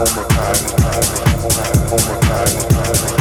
homicide, homicide, homicide, homicide.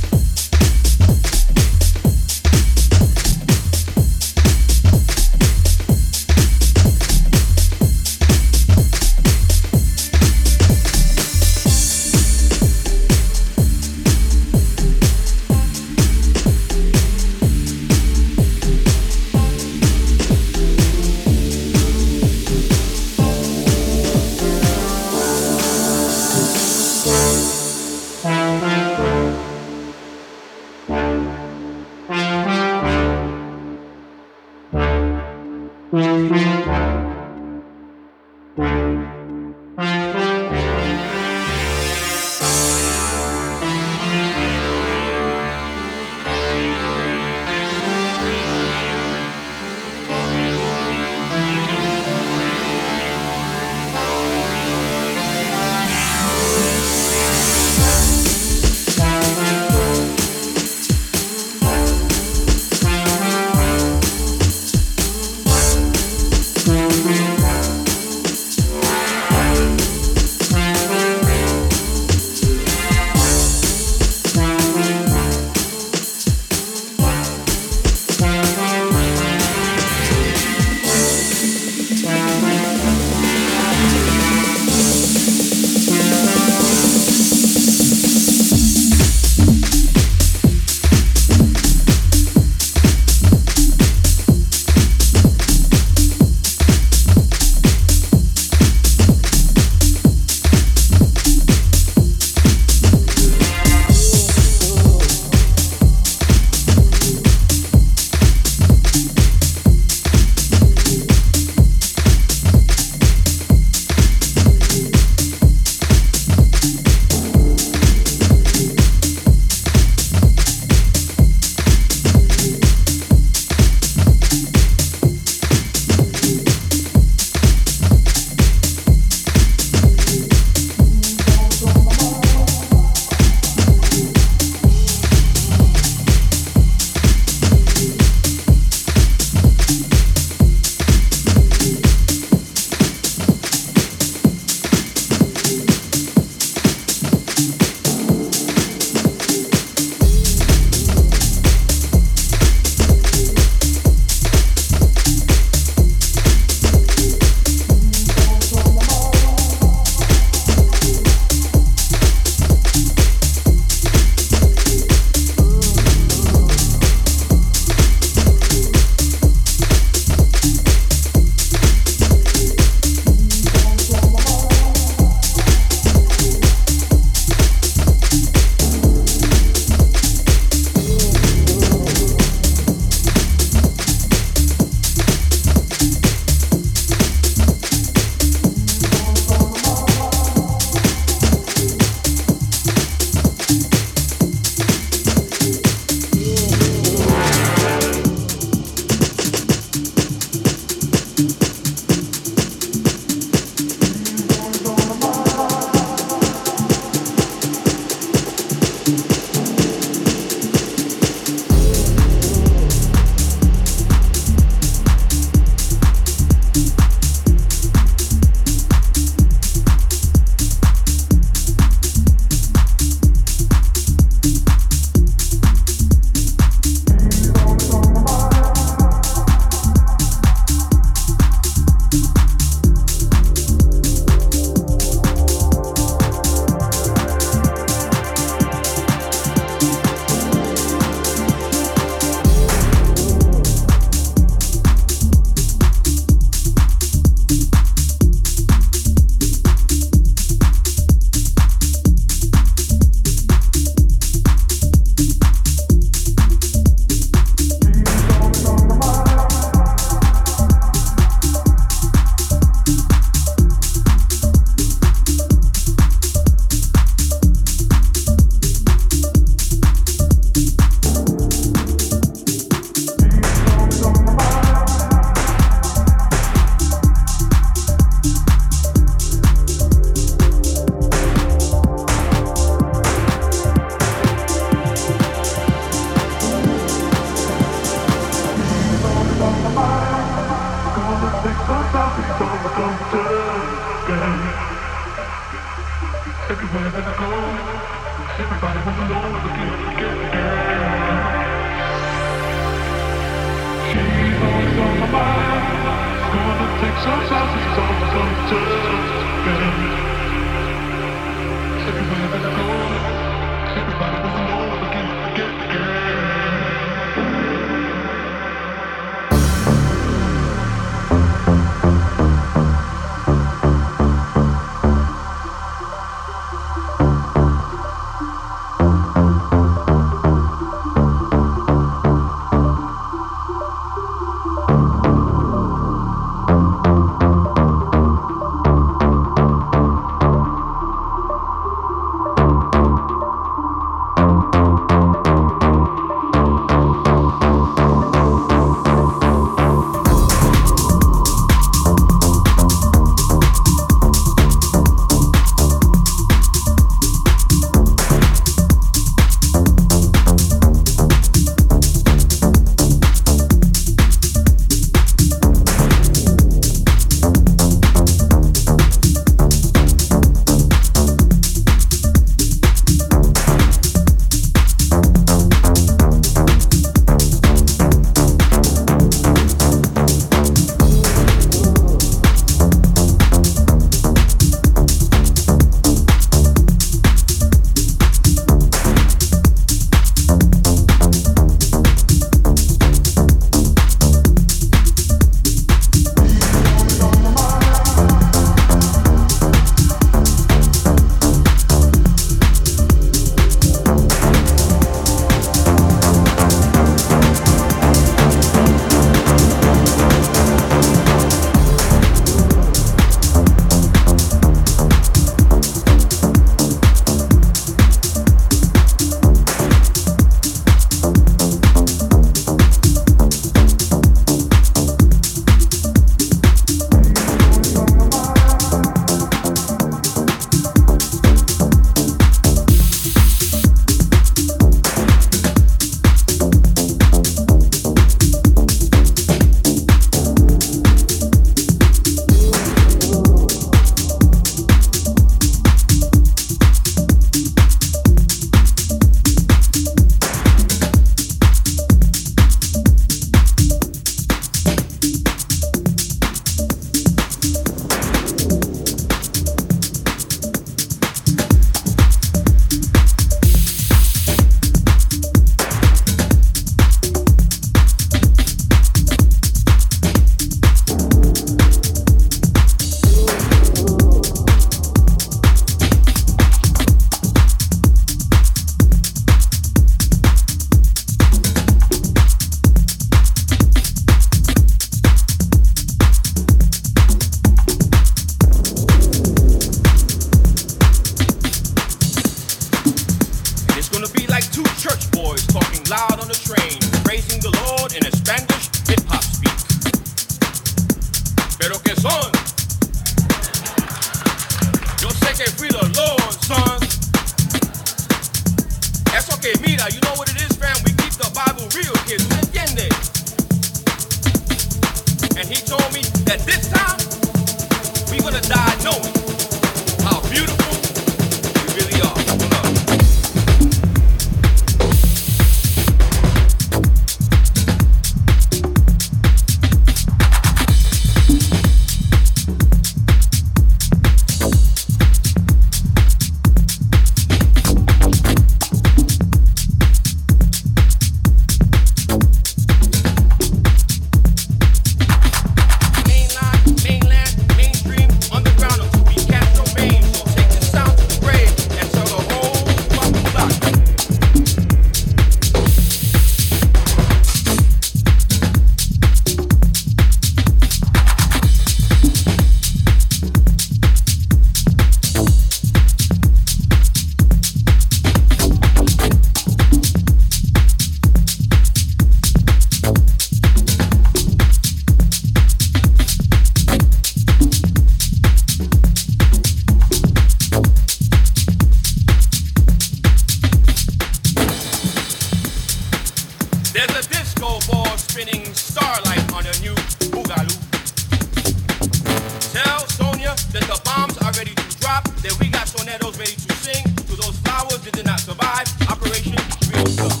Then we got tornadoes ready to sing. To those flowers that did not survive, Operation Real Stuff.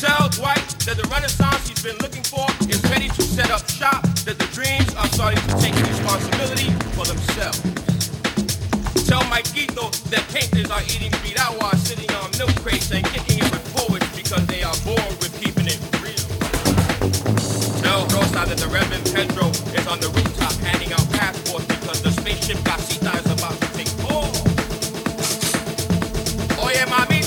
Tell Dwight that the renaissance he's been looking for is ready to set up shop, that the dreams are starting to take responsibility for themselves. Tell Mikito that painters are eating pirawa, sitting on milk crates and kicking it with forwards because they are bored with real. Tell Rosa that the Reverend Pedro is on the rooftop handing out passports because the spaceship Casita is about to take off. Oye, mamita,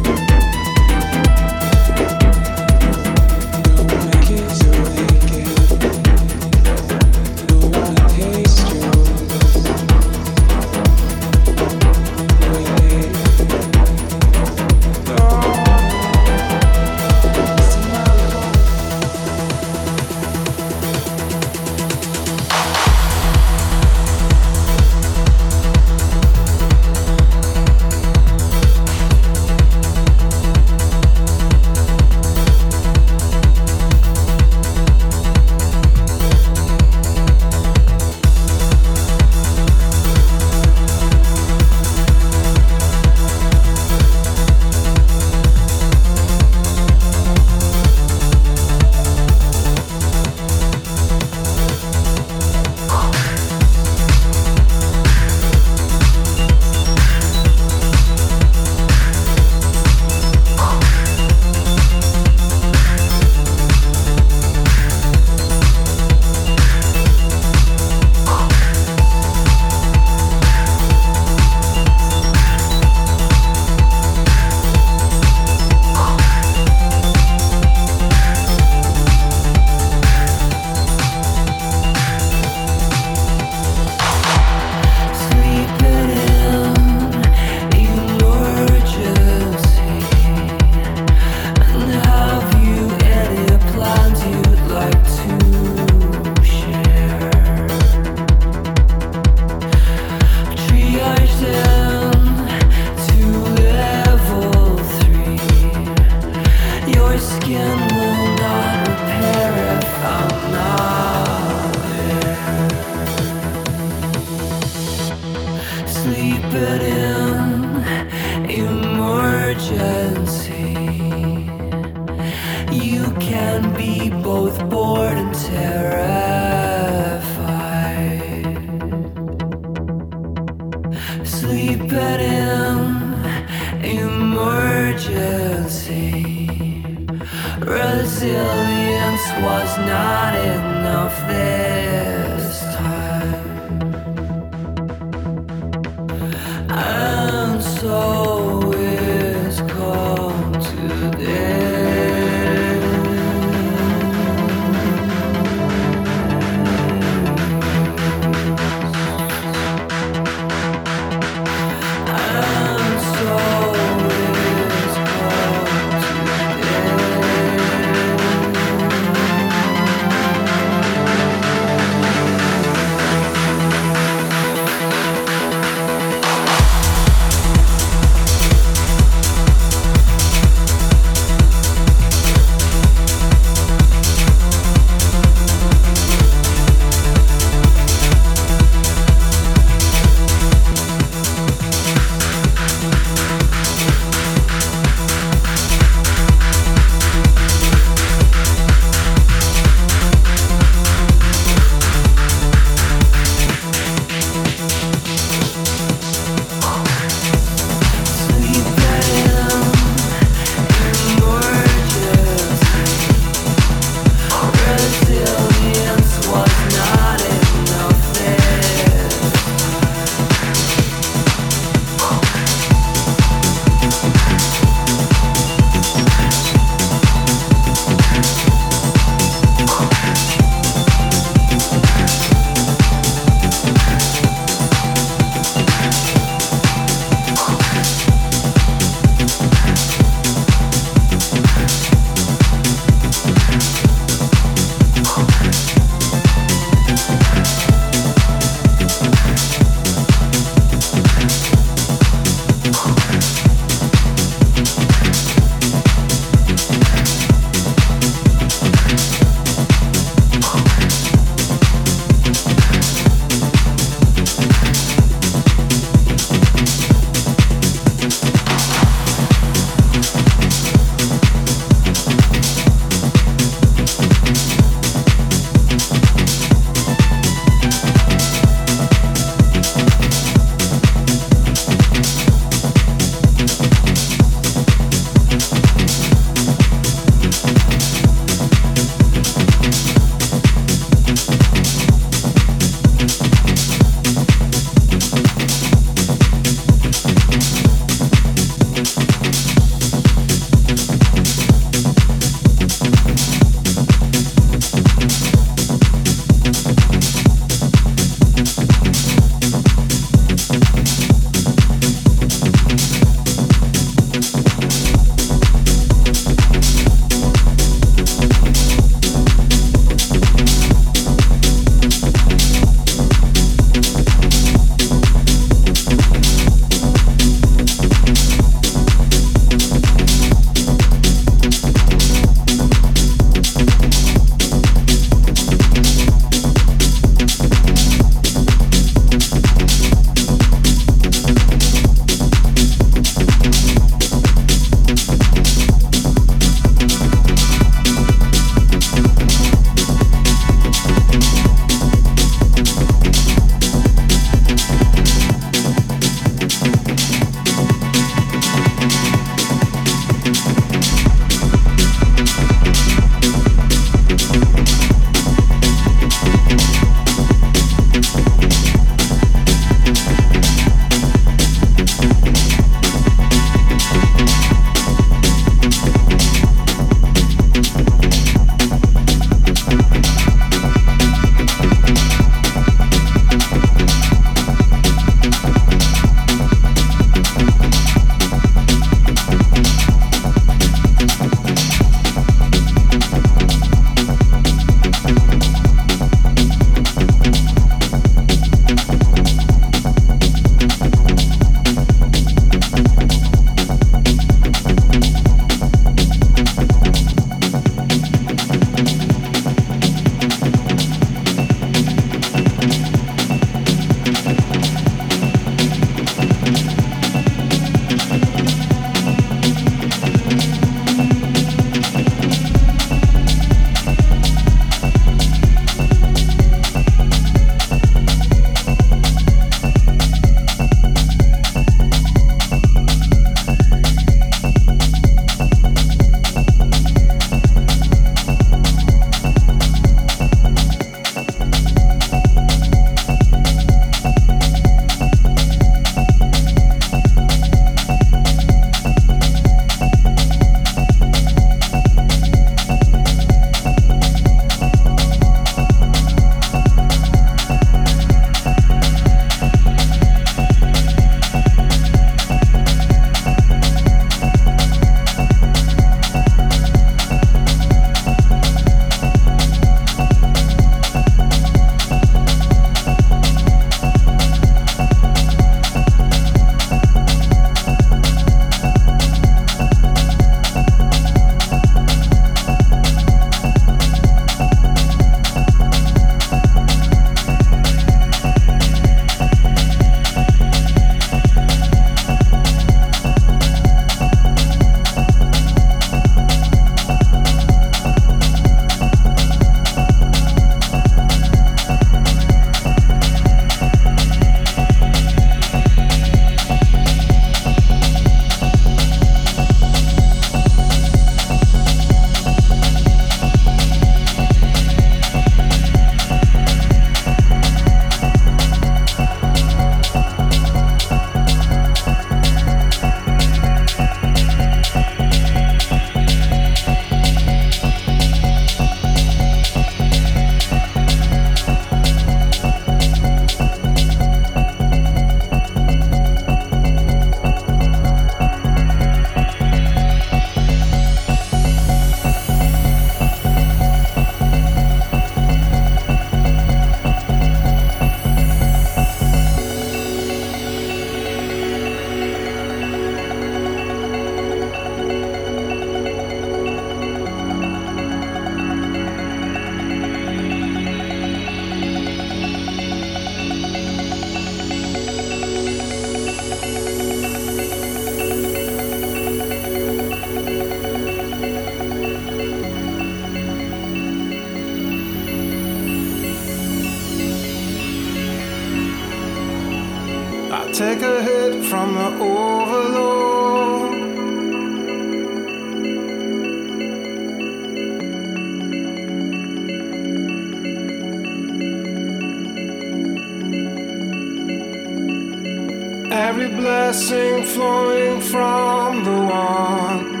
Every blessing flowing from the one